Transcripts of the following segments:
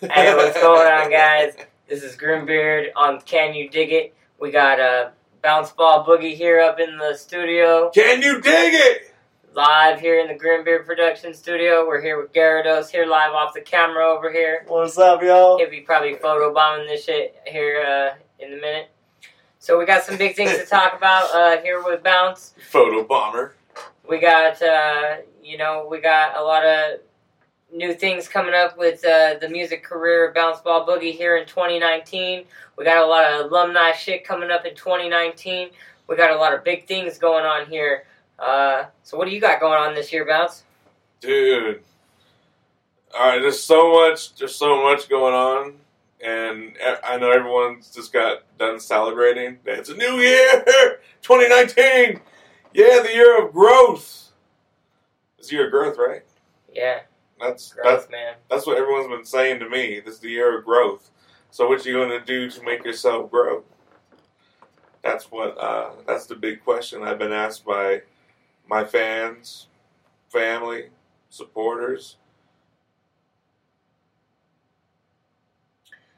Hey, what's going on, guys? This is Grimbeard on Can You Dig It? We got uh, Bounce Ball Boogie here up in the studio, Can you dig it? Live here in the Grimbeard production studio. We're here with Gyarados, here live off the camera over here. What's up, y'all? He'll be probably photo bombing this shit here uh, in a minute. So we got some big things to talk about uh, here with Bounce. Photo bomber. We got, uh, you know, we got a lot of new things coming up with uh, the music career of Bounce Ball Boogie here in 2019. We got a lot of Illumni shit coming up in 2019. We got a lot of big things going on here. Uh, so what do you got going on this year, Bounce? Dude. Alright, there's so much there's so much going on. And I know everyone's just got done celebrating. It's a new year! 2019! Yeah, the year of growth. It's the year of growth, right? Yeah, That's that's growth, man. that's what everyone's been saying to me. This is the year of growth. So what you gonna do to make yourself grow? That's what uh, that's the big question I've been asked by my fans, family, supporters.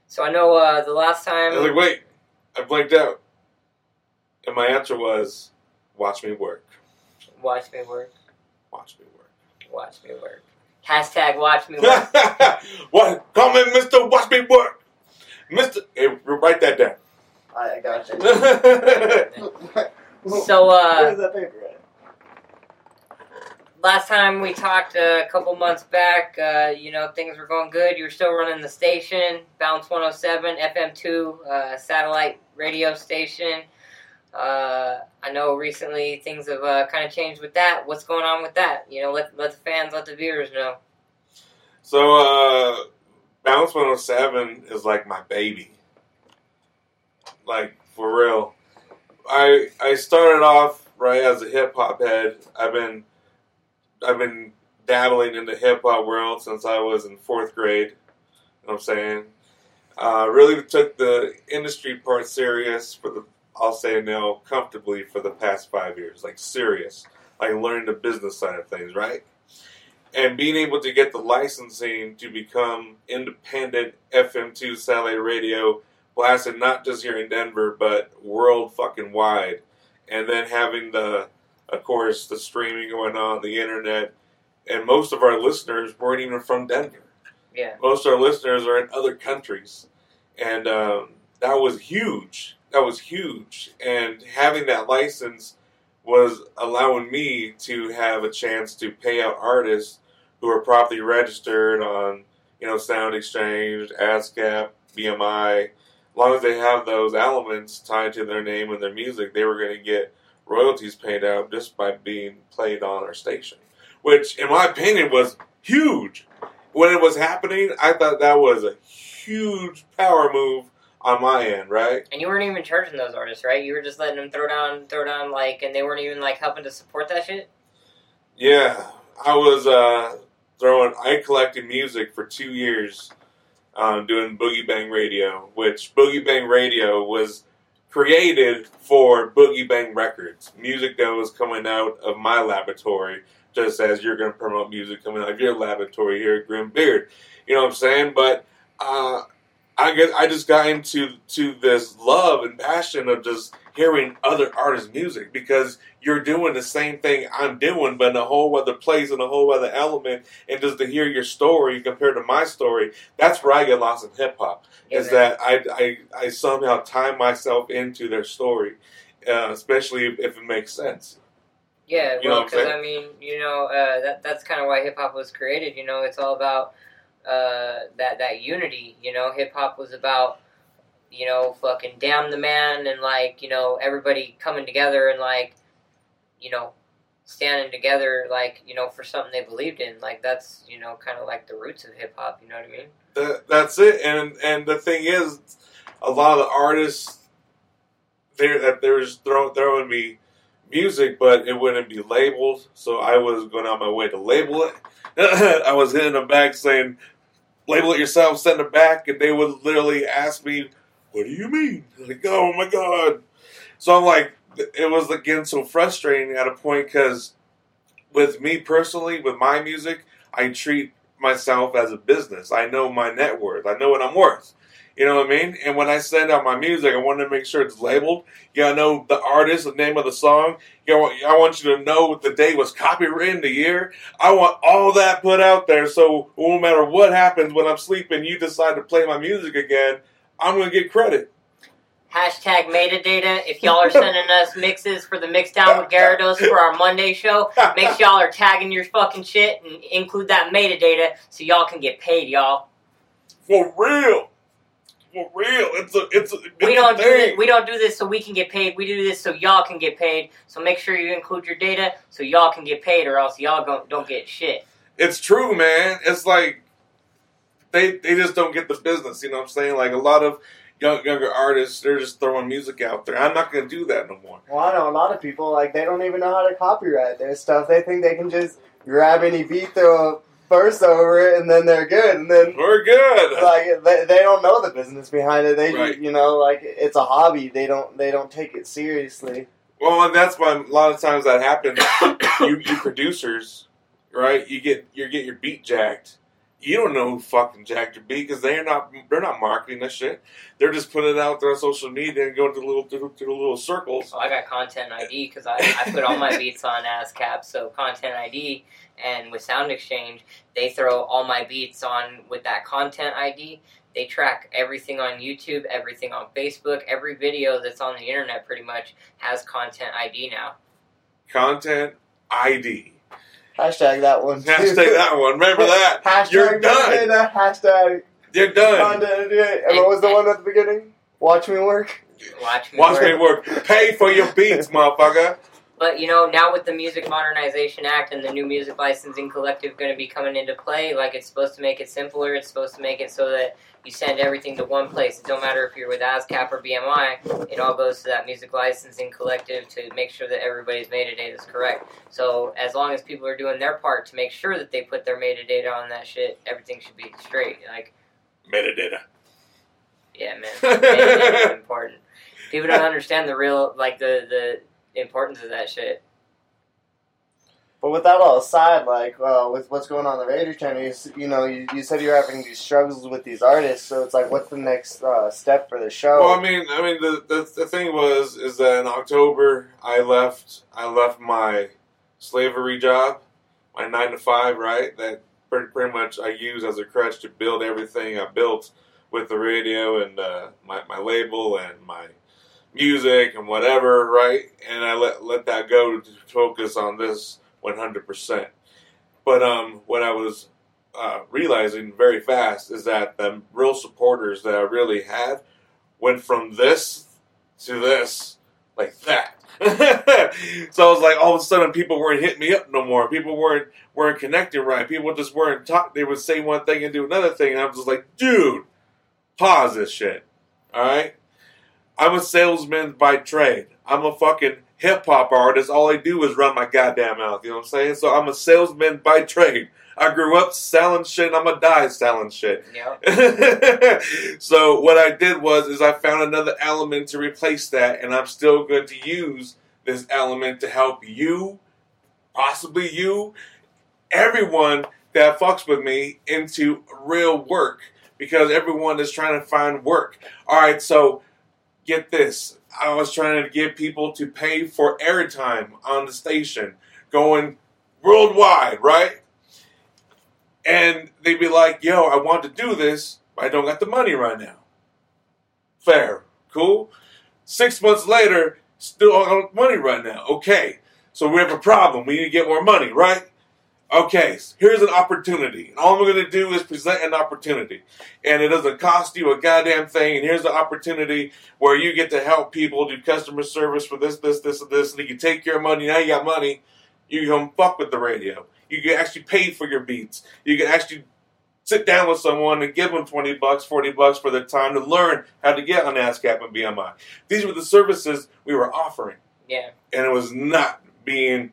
So I know uh, the last I time. was like, wait, I blanked out. And my answer was, watch me work. Watch me work. Watch me work. Watch me work. Hashtag watch me work. what? Come in, Mister. Watch me work, Mister. Hey, write that down. I, I got you. so, uh, Where's that paper at? Last time we talked uh, a couple months back, uh, you know, things were going good. You were still running the station, Bounce 107, FM2, uh, satellite radio station. Uh, I know recently things have uh, kind of changed with that. What's going on with that? You know, let, let the fans, let the viewers know. So, uh, Bounce 107 is like my baby. Like, for real. I I started off right as a hip hop head. I've been I've been dabbling in the hip hop world since I was in fourth grade. You know what I'm saying? Uh, really took the industry part serious for the I'll say now comfortably for the past five years. Like serious. Like learning the business side of things, right? and being able to get the licensing to become independent FM2 satellite radio blasted not just here in Denver but world fucking wide, and then having the, of course, the streaming going on, the internet, and most of our listeners weren't even from Denver. Yeah. Most of our listeners are in other countries, and um, that was huge. That was huge, and having that license was allowing me to have a chance to pay out artists who are properly registered on, you know, Sound Exchange, ASCAP, BMI. As long as they have those elements tied to their name and their music, they were going to get royalties paid out just by being played on our station, which, in my opinion, was huge. When it was happening, I thought that was a huge power move on my end, right? And you weren't even charging those artists, right? You were just letting them throw down, throw down, like, and they weren't even, like, helping to support that shit? Yeah, I was uh, throwing. I collected music for two years, um, doing Boogie Bang Radio, which Boogie Bang Radio was created for Boogie Bang Records, music that was coming out of my laboratory. Just as you're going to promote music coming out of your laboratory here at Grim Beard, you know what I'm saying? But uh, I guess I just got into to this love and passion of just hearing other artists' music because you're doing the same thing I'm doing, but in a whole other place and a whole other element, and just to hear your story compared to my story, that's where I get lost in hip hop. Is that I, I I somehow tie myself into their story, uh, especially if, if it makes sense. Yeah, You well, because? I mean, you know, uh, that that's kind of why hip hop was created. You know, it's all about uh, that that unity. You know, hip hop was about you know fucking damn the man and like you know everybody coming together and like you know standing together like you know for something they believed in. Like that's you know kind of like the roots of hip hop. You know what I mean? That, that's it. And and the thing is, a lot of the artists, there that just throwing throwing me music, but it wouldn't be labeled. So I was going out my way to label it. I was hitting them back saying, "Label it yourself, send it back," and they would literally ask me what do you mean? Like, oh my god. So I'm like, it was again so frustrating at a point because with me personally, with my music, I treat myself as a business. I know my net worth. I know what I'm worth. You know what I mean? And when I send out my music, I want to make sure it's labeled. You gotta know the artist, the name of the song. You know, I want you to know what the date was copywritten, the year. I want all that put out there so no matter what happens when I'm sleeping, you decide to play my music again, I'm gonna get credit. Hashtag metadata. If y'all are sending us mixes for the mix down with Gyarados for our Monday show, make sure y'all are tagging your fucking shit and include that metadata so y'all can get paid, y'all. For real. For real. It's a it's a it's We don't do thing. this. We don't do this so we can get paid. We do this so y'all can get paid. So make sure you include your data so y'all can get paid, or else y'all don't don't get shit. it's true, man. It's like they they just don't get the business. You know what I'm saying? Like a lot of young, younger artists, they're just throwing music out there. I'm not gonna do that no more. Well, I know a lot of people like they don't even know how to copyright their stuff. They think they can just grab any beat, throw verse over it, and then they're good. And then We're good. like they, they don't know the business behind it. They Right. you know like it's a hobby. They don't they don't take it seriously. Well, and that's why a lot of times that happens. you, you producers, right? You get you get your beat jacked. You don't know who fucking Jack your be because they're not they're not marketing that shit. They're just putting it out there on social media and going to the little to, the- to little circles. I got content ID because I, I put all my beats on ASCAP. So content ID and with Sound Exchange, they throw all my beats on with that content ID. They track everything on YouTube, everything on Facebook, every video that's on the internet pretty much has content ID now. Content ID. Hashtag that one. too. Hashtag that one. Remember that. Hashtag You're done. metadata, Hashtag You're done. content. And what was the one at the beginning? Watch me work. Watch me. Watch work. me work. Pay for your beats, motherfucker. But you know, now with the Music Modernization Act and the new music licensing collective going to be coming into play, like it's supposed to make it simpler. It's supposed to make it so that you send everything to one place. It don't matter if you're with ASCAP or BMI. It all goes to that music licensing collective to make sure that everybody's metadata is correct. So as long as people are doing their part to make sure that they put their metadata on that shit, everything should be straight. Like, Metadata. yeah, man, metadata is important. People don't understand the real, like the the importance of that shit. But with that all aside, like uh, with what's going on in the Raider channel, you, you know, you, you said you're having these struggles with these artists. So it's like, what's the next uh, step for the show? Well, I mean, I mean, the, the the thing was is that in October I left I left my slavery job, my nine to five, right? That pretty, pretty much I use as a crutch to build everything I built with the radio and uh, my my label and my music and whatever, right? And I let let that go to focus on this one hundred percent. But um, what I was uh, realizing very fast is that the real supporters that I really had went from this to this like that. so I was like, all of a sudden, people weren't hitting me up no more. People weren't weren't connecting right. People just weren't talk. They would say one thing and do another thing, and I was just like, dude, pause this shit. All right, I'm a salesman by trade. I'm a fucking hip hop artist. All I do is run my goddamn mouth. You know what I'm saying? So I'm a salesman by trade. I grew up selling shit. and I'm gonna die selling shit. Yep. so what I did was is I found another element to replace that, and I'm still going to use this element to help you, possibly you, everyone that fucks with me into real work because everyone is trying to find work. All right, so get this. I was trying to get people to pay for airtime on the station, going worldwide, right? And they'd be like, yo, I want to do this, but I don't got the money right now. Fair. Cool. Six months later, still don't got money right now. Okay. So we have a problem. We need to get more money, right? Okay, here's an opportunity. And all I'm going to do is present an opportunity. And it doesn't cost you a goddamn thing. And here's the opportunity where you get to help people do customer service for this, this, this, and this. And you can take your money. Now you got money. You can fuck with the radio. You can actually pay for your beats. You can actually sit down with someone and give them 20 bucks, 40 bucks for their time to learn how to get on ASCAP and BMI. These were the services we were offering. Yeah. And it was not being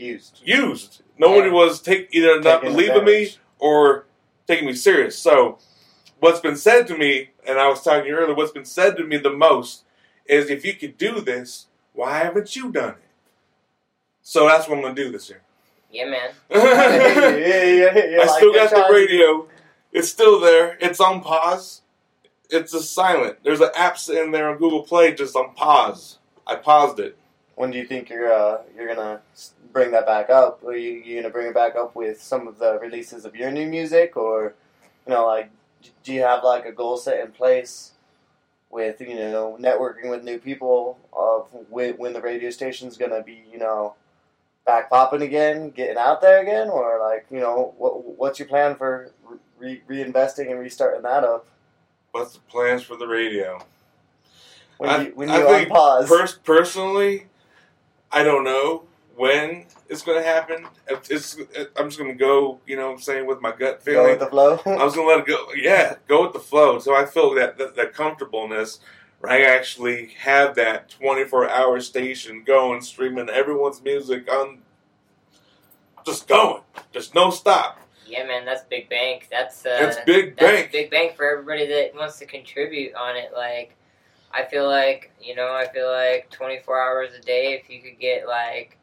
used. used. Nobody Yeah. was take either not believing me or taking me serious. So what's been said to me, and I was telling you earlier, what's been said to me the most is if you could do this, why haven't you done it? So that's what I'm gonna do this year. Yeah, man. yeah, yeah, yeah, I like still it, got the radio. It's still there. It's on pause. It's just silent. There's an app sitting there on Google Play just on pause. I paused it. When do you think you're uh, you're gonna s- bring that back up? Are you, you gonna bring it back up with some of the releases of your new music, or you know, like, do you have like a goal set in place with you know networking with new people of when, when the radio station's gonna be you know back popping again, getting out there again, or like you know what what's your plan for re- reinvesting and restarting that up What's the plans for the radio? when I- you when I think? Pers- personally, I don't know when it's going to happen. It's, it's, I'm just going to go, you know what I'm saying, with my gut feeling. Go with the flow. I was going to let it go. Yeah, go with the flow. So I feel that, that, that comfortableness where I actually have that 24 hour station going, streaming everyone's music on, just going. There's no stop. Yeah, man. That's big bank. That's uh, It's big that's bank. big bank for everybody that wants to contribute on it. Like, I feel like you know, I feel like 24 hours a day. If you could get like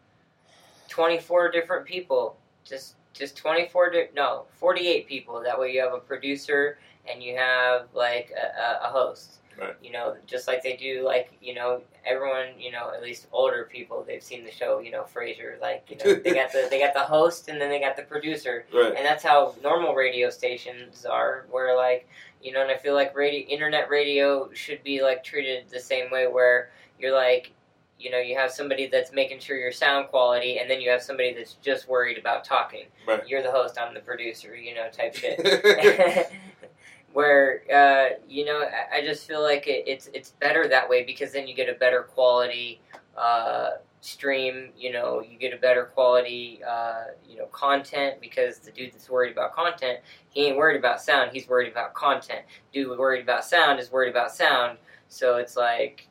24 different people, just just 24 di- no 48 people. That way you have a producer and you have like a, a, host. Right. You know, just like they do, like you know, everyone, you know, at least older people, they've seen the show. You know, Frasier, like you know, they got the they got the host and then they got the producer Right. and that's how normal radio stations are where like you know and i feel like radio internet radio should be like treated the same way where you're like you know you have somebody that's making sure your sound quality and then you have somebody that's just worried about talking Right. you're the host i'm the producer you know type shit where uh, you know I, I just feel like it, it's it's better that way because then you get a better quality uh, stream. You know, you get a better quality uh, you know content because the dude that's worried about content, he ain't worried about sound. He's worried about content. Dude worried about sound is worried about sound. So it's like,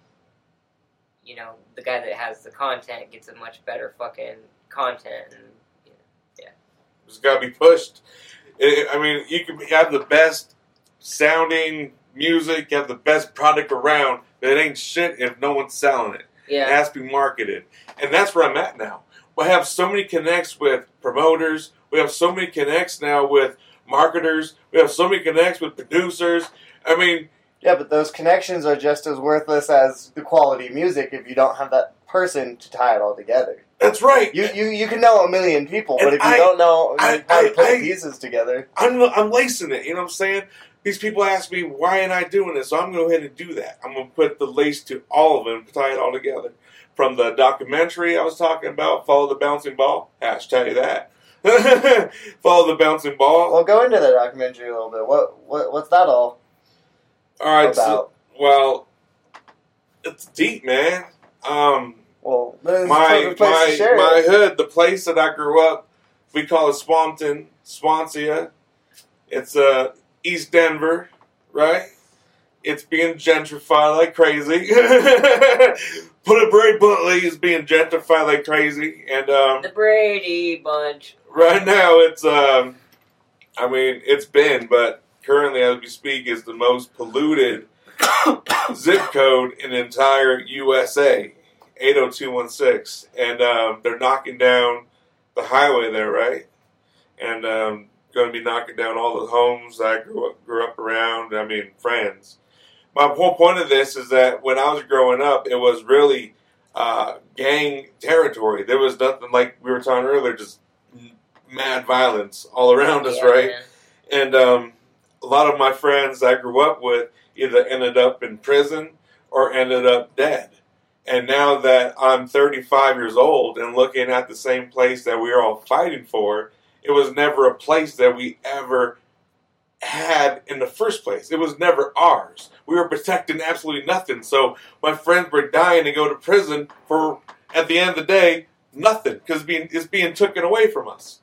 you know, the guy that has the content gets a much better fucking content. And It's got to be pushed. I I mean, you can have the best sounding music, you have the best product around, but it ain't shit if no one's selling it. It yeah, has to be marketed. And that's where I'm at now. We have so many connects with promoters. We have so many connects now with marketers. We have so many connects with producers. I mean, Yeah, but those connections are just as worthless as the quality music if you don't have that person to tie it all together. that's right. You you, you can know a million people, but And if you I- don't know I- how to put I- pieces together, I'm, I'm lacing it. You know what I'm saying? These people ask me, why am I doing this? So I'm going to go ahead and do that. I'm going to put the lace to all of them, tie it all together. From the documentary I was talking about, Follow the Bouncing Ball, hashtag that. Follow the Bouncing Ball. well, go into the documentary a little bit. What what what's that all All right, so, well, it's deep, man. Um, well, this is a my to my share my hood, the place that I grew up, we call it Swampton, Swansea. It's uh East Denver, right? It's being gentrified like crazy. Put it very bluntly, it's being gentrified like crazy, and um, the Brady Bunch. right now it's um, I mean it's been, but currently as we speak, is the most polluted zip code in the entire USA, 80216. And um, they're knocking down the highway there, right? And um, going to be knocking down all the homes that I grew up, grew up around. I mean, friends. My whole point of this is that when I was growing up, it was really uh, gang territory. There was nothing like we were talking earlier, just mad violence all around us, Yeah, right? man. And um, a lot of my friends I grew up with either ended up in prison or ended up dead. And now that I'm 35 years old and looking at the same place that we were all fighting for, it was never a place that we ever had in the first place. It was never ours. We were protecting absolutely nothing. So my friends were dying to go to prison for, at the end of the day, nothing because being, it's being taken away from us.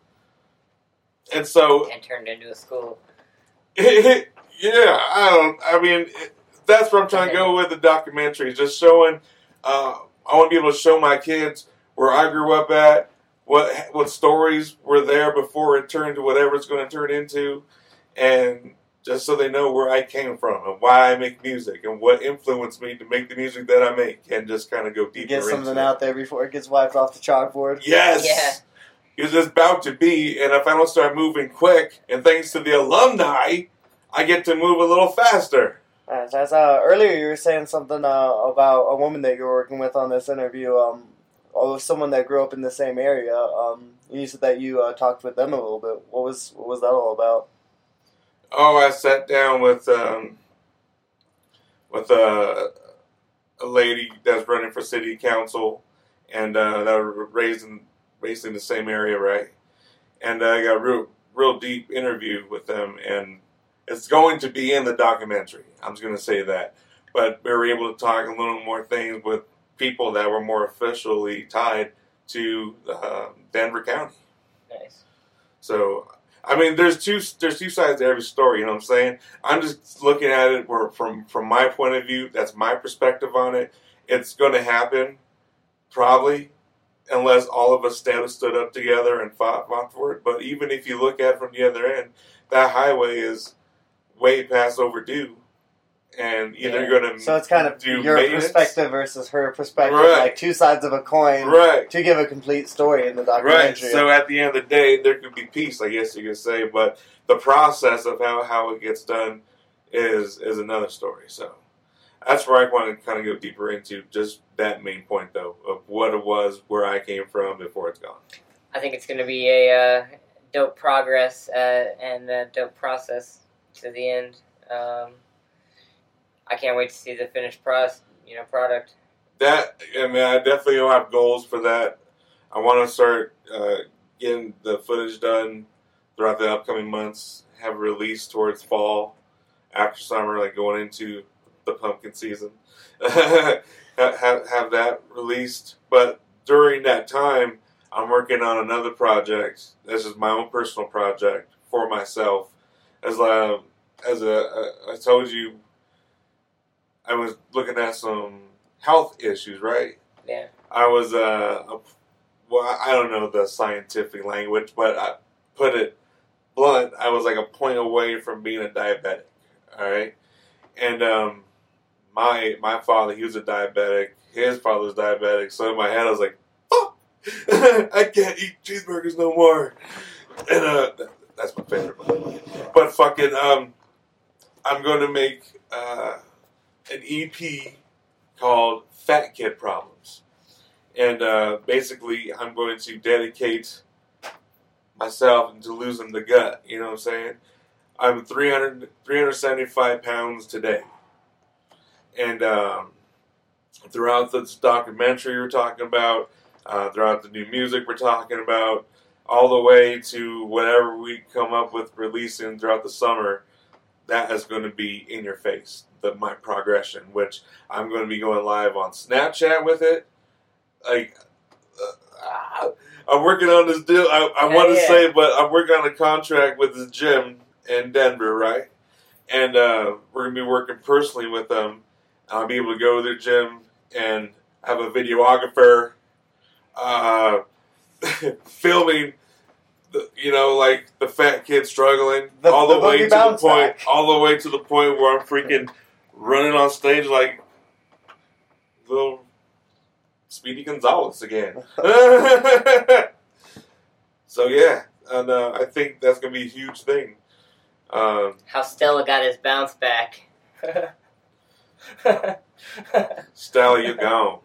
And so and turned into a school. Yeah, I don't. I mean, it, that's where I'm trying to go with the documentary. Just showing. Uh, I want to be able to show my kids where I grew up at, what what stories were there before it turned to whatever it's going to turn into, and just so they know where I came from and why I make music and what influenced me to make the music that I make, and just kind of go deeper. Get into something it. out there before it gets wiped off the chalkboard. Yes. Yeah. Because just about to be, and if I don't start moving quick, and thanks to the Illumni, I get to move a little faster. As, as uh, earlier, you were saying something uh, about a woman that you were working with on this interview. Um, or someone that grew up in the same area. Um, and you said that you uh, talked with them a little bit. What was what was that all about? Oh, I sat down with um, with a, a lady that's running for city council, and uh, that were raised raised in the same area, right? And I got a real real deep interview with them, and it's going to be in the documentary. I'm just going to say that, but we were able to talk a little more things with people that were more officially tied to uh, Denver County. Nice. So, I mean, there's two there's two sides to every story. You know what I'm saying? I'm just looking at it from from my point of view. That's my perspective on it. It's going to happen, probably, unless all of us stand, stood up together and fought, fought for it. But even if you look at it from the other end, that highway is way past overdue, and either Yeah. going to So it's kind of your perspective versus her perspective, Right. like two sides of a coin, right? to give a complete story in the documentary. Right. So at the end of the day, there could be peace, I guess you could say, but the process of how, how it gets done is is another story. So that's where I want to kind of go deeper into just that main point, though, of what it was, where I came from before it's gone. I think it's going to be a uh, dope progress uh, and a dope process to the end. Um, I can't wait to see the finished pros, you know, product. That I mean, I definitely don't have goals for that. I want to start uh, getting the footage done throughout the upcoming months. Have a release towards fall, after summer, like going into the pumpkin season. have, have that released, but during that time, I'm working on another project. This is my own personal project for myself. As I, as a, a I told you, I was looking at some health issues, right? Yeah. I was uh, a, well, I don't know the scientific language, but I put it blunt. I was like a point away from being a diabetic. All right, and um, my my father, he was a diabetic. His father was diabetic. So in my head, I was like, "Fuck, I can't eat cheeseburgers no more." And uh, that's my favorite. But fucking, um, I'm going to make uh, an EP called Fat Kid Problems. And uh, basically, I'm going to dedicate myself into losing the gut. You know what I'm saying? I'm 300, 375 pounds today. And um, throughout this documentary we're talking about, uh, throughout the new music we're talking about, all the way to whatever we come up with releasing throughout the summer, that is going to be in your face. The, my progression, which I'm going to be going live on Snapchat with it. Like, uh, I'm working on this deal. I, I Yeah, want to yeah. say, but I'm working on a contract with this gym in Denver, right? And uh, we're going to be working personally with them. I'll be able to go to their gym and have a videographer uh, filming. The, you know, like the fat kid struggling, The- all the, the way to the point, back. all the way to the point where I'm freaking running on stage like little Speedy Gonzalez again. so yeah, and uh, I think that's gonna be a huge thing. Um, How Stella got his bounce back. Stella, you're gone.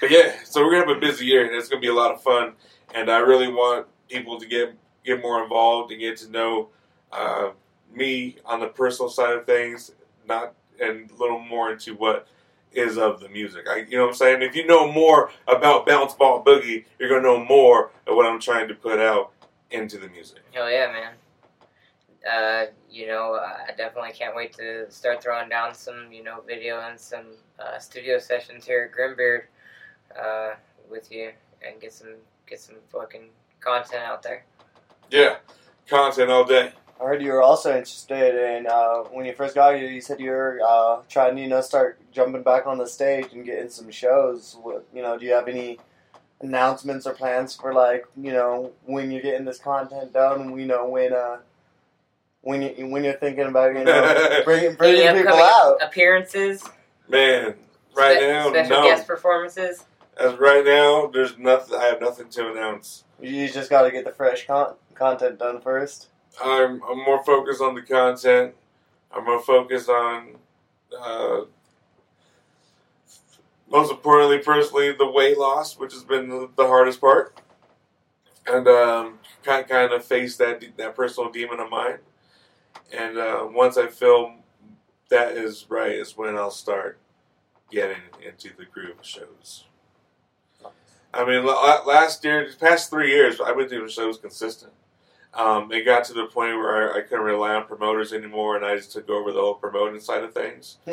But yeah, so we're gonna have a busy year, and it's gonna be a lot of fun. And I really want people to get get more involved and get to know uh, me on the personal side of things, not and a little more into what is of the music. I, you know what I'm saying? If you know more about Bounce Ball Boogie, you're gonna know more of what I'm trying to put out into the music. Hell yeah, man. Uh, you know, I definitely can't wait to start throwing down some, you know, video and some uh, studio sessions here at Grimbeard uh, with you and get some get some fucking content out there. Yeah, content all day. I heard you were also interested in uh, when you first got here. You said you were uh, trying to you know start jumping back on the stage and getting some shows. What, you know, do you have any announcements or plans for like you know when you're getting this content done? We know when uh, when you when you're thinking about you know bringing bringing Any people out? appearances, Man, right spe- now, special no. guest performances. As right now, there's nothing. I have nothing to announce. You just got to get the fresh con- content done first. I'm I'm more focused on the content. I'm more focused on, uh, most importantly, personally, the weight loss, which has been the, the hardest part, and um, kind kind of face that that personal demon of mine. And uh, once I feel that is right, is when I'll start getting into the groove of shows. I mean, last year, these past three years, I've been doing shows consistent. Um, it got to the point where I, I couldn't rely on promoters anymore, and I just took over the whole promoting side of things.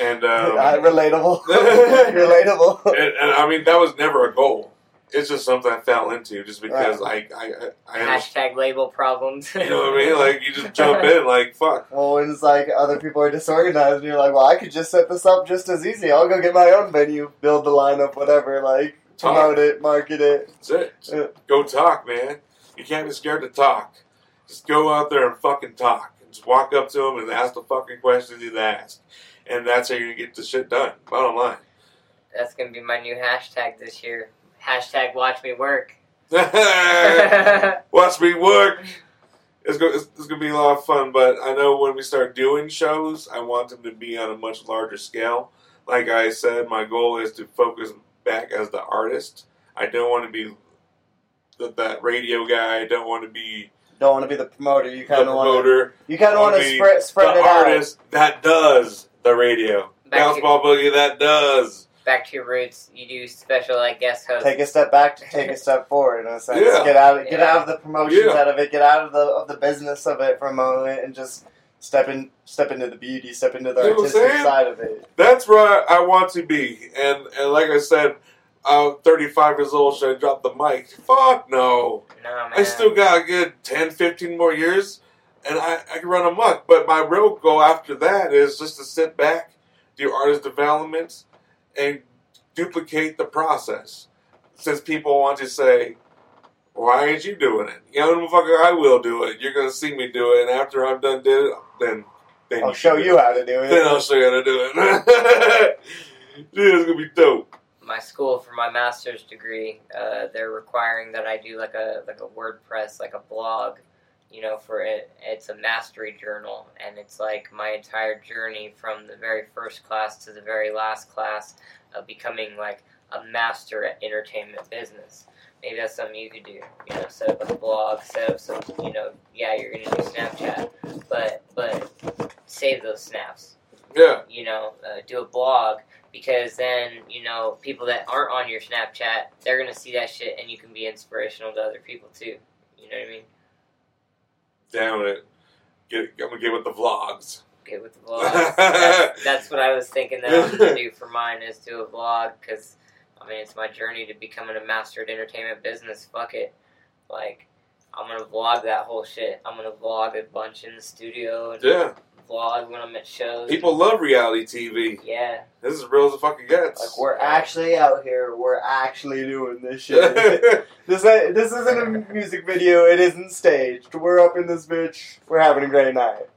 And um, Uh, relatable, relatable. and, and I mean, that was never a goal. It's just something I fell into just because I, I, I, I understand. Hashtag label problems. You know what I mean? Like, you just jump in, like, fuck. Well, when it's like other people are disorganized, and you're like, well, I could just set this up just as easy. I'll go get my own venue, build the lineup, whatever. Like promote it, market it. That's it. Yeah. Go talk, man. You can't be scared to talk. Just go out there and fucking talk. Just walk up to them and ask the fucking questions you ask. And that's how you're going to get the shit done. Bottom line. That's gonna be my new hashtag this year. Hashtag watch me work. Watch me work. It's going it's, it's gonna be a lot of fun, but I know when we start doing shows, I want them to be on a much larger scale. Like I said, my goal is to focus back as the artist. I don't want to be the, that radio guy. I don't want to be Don't want to be the promoter. You the kind of want to. promoter. You kind of want to be spread spread the it out. artist that does the radio. Back Bounce ball boogie that does. Back to your roots. You do special like guest host. Take a step back to take a step forward. In a sense, Yeah. get out, get Yeah. out of the promotions Yeah. out of it. Get out of the of the business of it for a moment, and just step in, step into the beauty, step into the You know what I'm artistic side of it. That's where I want to be. And and like I said, I'm 35 years old. Should I drop the mic? Fuck no. no man. I still got a good 10, 15 more years, and I, I can run amok. But my real goal after that is just to sit back, do artist development, and duplicate the process. Since people want to say, why ain't you doing it? You know, motherfucker, I will do it. You're going to see me do it, and after I'm done did it, then, then I'll can show you it. how to do it. Then I'll show you how to do it. Dude, it's going to be dope. my school for my master's degree, uh, they're requiring that I do like a like a WordPress, like a blog, you know, for it. It's a mastery journal, and it's like my entire journey from the very first class to the very last class of becoming like a master at entertainment business. Maybe that's something you could do. You know, set up a blog, set up some, you know, yeah, you're gonna do Snapchat, but but save those snaps Yeah. you know, uh, do a blog because then, you know, people that aren't on your Snapchat, they're going to see that shit and you can be inspirational to other people too. You know what I mean? Down it. Get, I'm to get with the vlogs. Get with the vlogs. that's, that's what I was thinking that I'm to do for mine is do a vlog because, I mean, it's my journey to becoming a master at entertainment business. Fuck it. Like, I'm to vlog that whole shit. I'm to vlog a bunch in the studio and Yeah. Vlog when I'm at shows. People love reality TV. Yeah. This is real as it fucking gets. Like we're actually out here. We're actually doing this shit. this this isn't a music video. It isn't staged. We're up in this bitch. We're having a great night.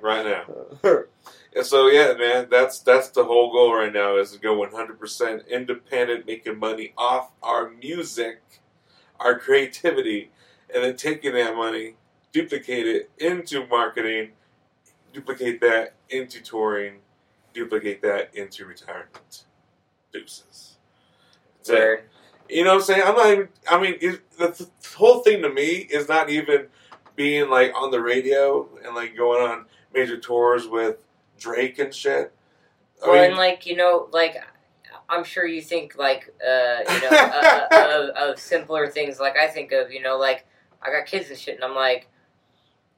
right now. And so yeah, man, that's that's the whole goal right now is to go 100% independent, making money off our music, our creativity, and then taking that money, duplicate it into marketing, duplicate that into touring, duplicate that into retirement. Deuces. It. Word. You know what I'm saying? I'm not even. I mean, it, the, the whole thing to me is not even being like on the radio and like going on major tours with Drake and shit. I Well, mean, and like you know, like I'm sure you think like uh, you know uh, uh, of, of simpler things. Like I think of you know, like I got kids and shit, and I'm like,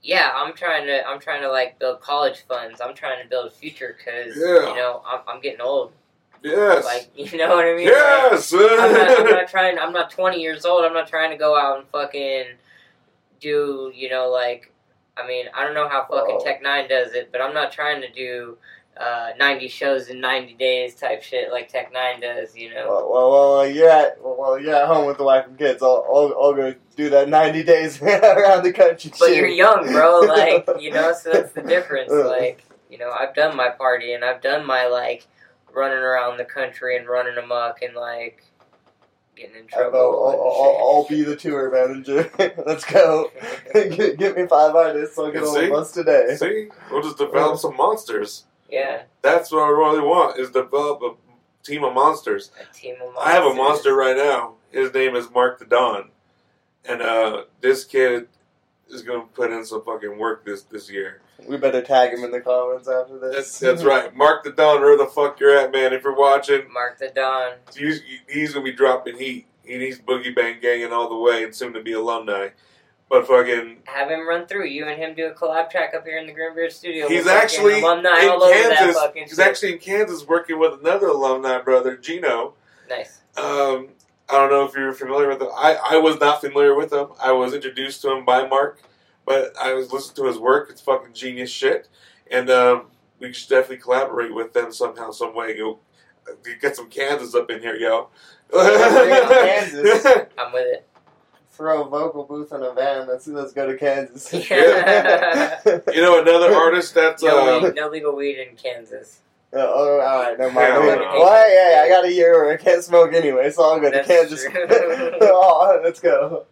yeah, I'm trying to I'm trying to like build college funds. I'm trying to build a future because Yeah. you know I'm, I'm getting old. yes, Like you know what I mean? Like, yes. I'm not, I'm not trying. I'm not 20 years old. I'm not trying to go out and fucking do. You know, like, I mean, I don't know how fucking Oh. Tech N9ne does it, but I'm not trying to do uh, 90 shows in 90 days type shit like Tech N9ne does. You know. Well, well, well, you're at well, you're at home with the Wacom kids. I'll, I'll, I'll go do that 90 days around the country. But shit. you're young, bro. Like you know, so that's the difference. Like you know, I've done my party and I've done my like running around the country and running amok and like getting in I'll, trouble. I'll, I'll, I'll be the tour manager. Let's go. get, get me five artists. I'll get You on see? the bus today. See, we'll just develop some monsters. Yeah, That's what I really want is develop a team of monsters. a team of monsters. I have a monster right now. His name is Mark the Don, and uh, this kid is gonna put in some fucking work this this year. We better tag him in the comments after this. That's that's right. Mark the Don, where the fuck you're at, man? If you're watching, Mark the Don. he's, he's gonna be dropping heat. He needs boogie bang ganging all the way, and soon to be Illumni. But fucking, Have him run through you and him do a collab track up here in the Grimbeard studio. he's actually Illumni in all over that Kansas. He's shit. actually in Kansas working with another Illumni brother, Gino. nice. Um, I don't know if you're familiar with him. I, I was not familiar with him. I was introduced to him by Mark, but I was listening to his work. It's fucking genius shit. And um, we should definitely collaborate with them somehow, some way. Get some Kansas up in here, yo. Kansas. I'm with it. Throw a vocal booth in a van. Let's let's go to Kansas. Yeah. you know another artist that's No, uh, weed, no legal weed in Kansas. Uh, oh, all right, never mind. Hell Well, no. well, yeah, yeah, I got a year where I can't smoke anyway, so I'll go to That's Kansas. true. oh, let's go.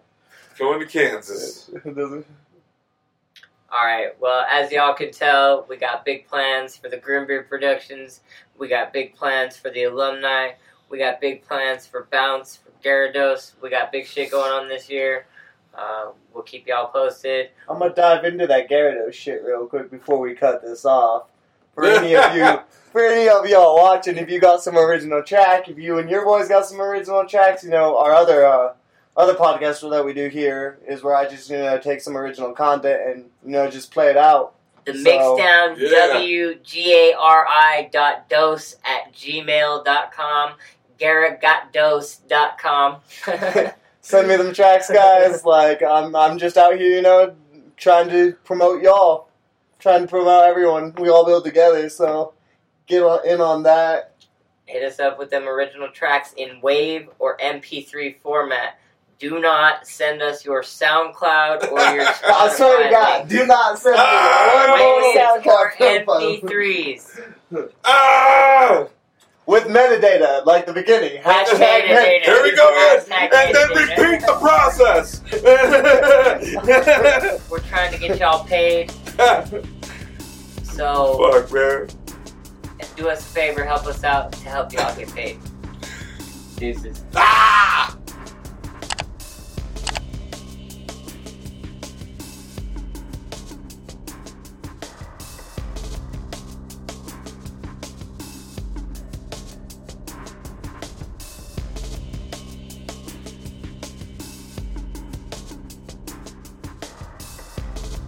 going to Kansas. All right. Well, as y'all can tell, we got big plans for the Grimbeard Productions. We got big plans for the Illumni. We got big plans for Bounce, for Gyarados. We got big shit going on this year. Uh, we'll keep y'all posted. I'm gonna dive into that Gyarados shit real quick before we cut this off. For any of you, for any of y'all watching, if you got some original track, if you and your boys got some original tracks, you know our other uh, other podcast that we do here is where I just you know take some original content and you know just play it out. The So, mixdown, yeah. W-G-A-R-I dot dose at gmail dot com. GarrettGotDose dot com. Send me them tracks, guys. like I'm, I'm just out here, you know, trying to promote y'all, trying to promote everyone. We all build together, so get in on that. Hit us up with them original tracks in WAVE or MP3 format. Do not send us your SoundCloud or your Spotify I swear to God, do not send me Ah! one more or SoundCloud profile. MP3s. Ah! With metadata, like the beginning. Hashtag Hashtag metadata. Here we go. Hashtag And then repeat the process. We're trying to get y'all paid, so Fuck, man. do us a favor, help us out to help y'all get paid. Deuces. Ah!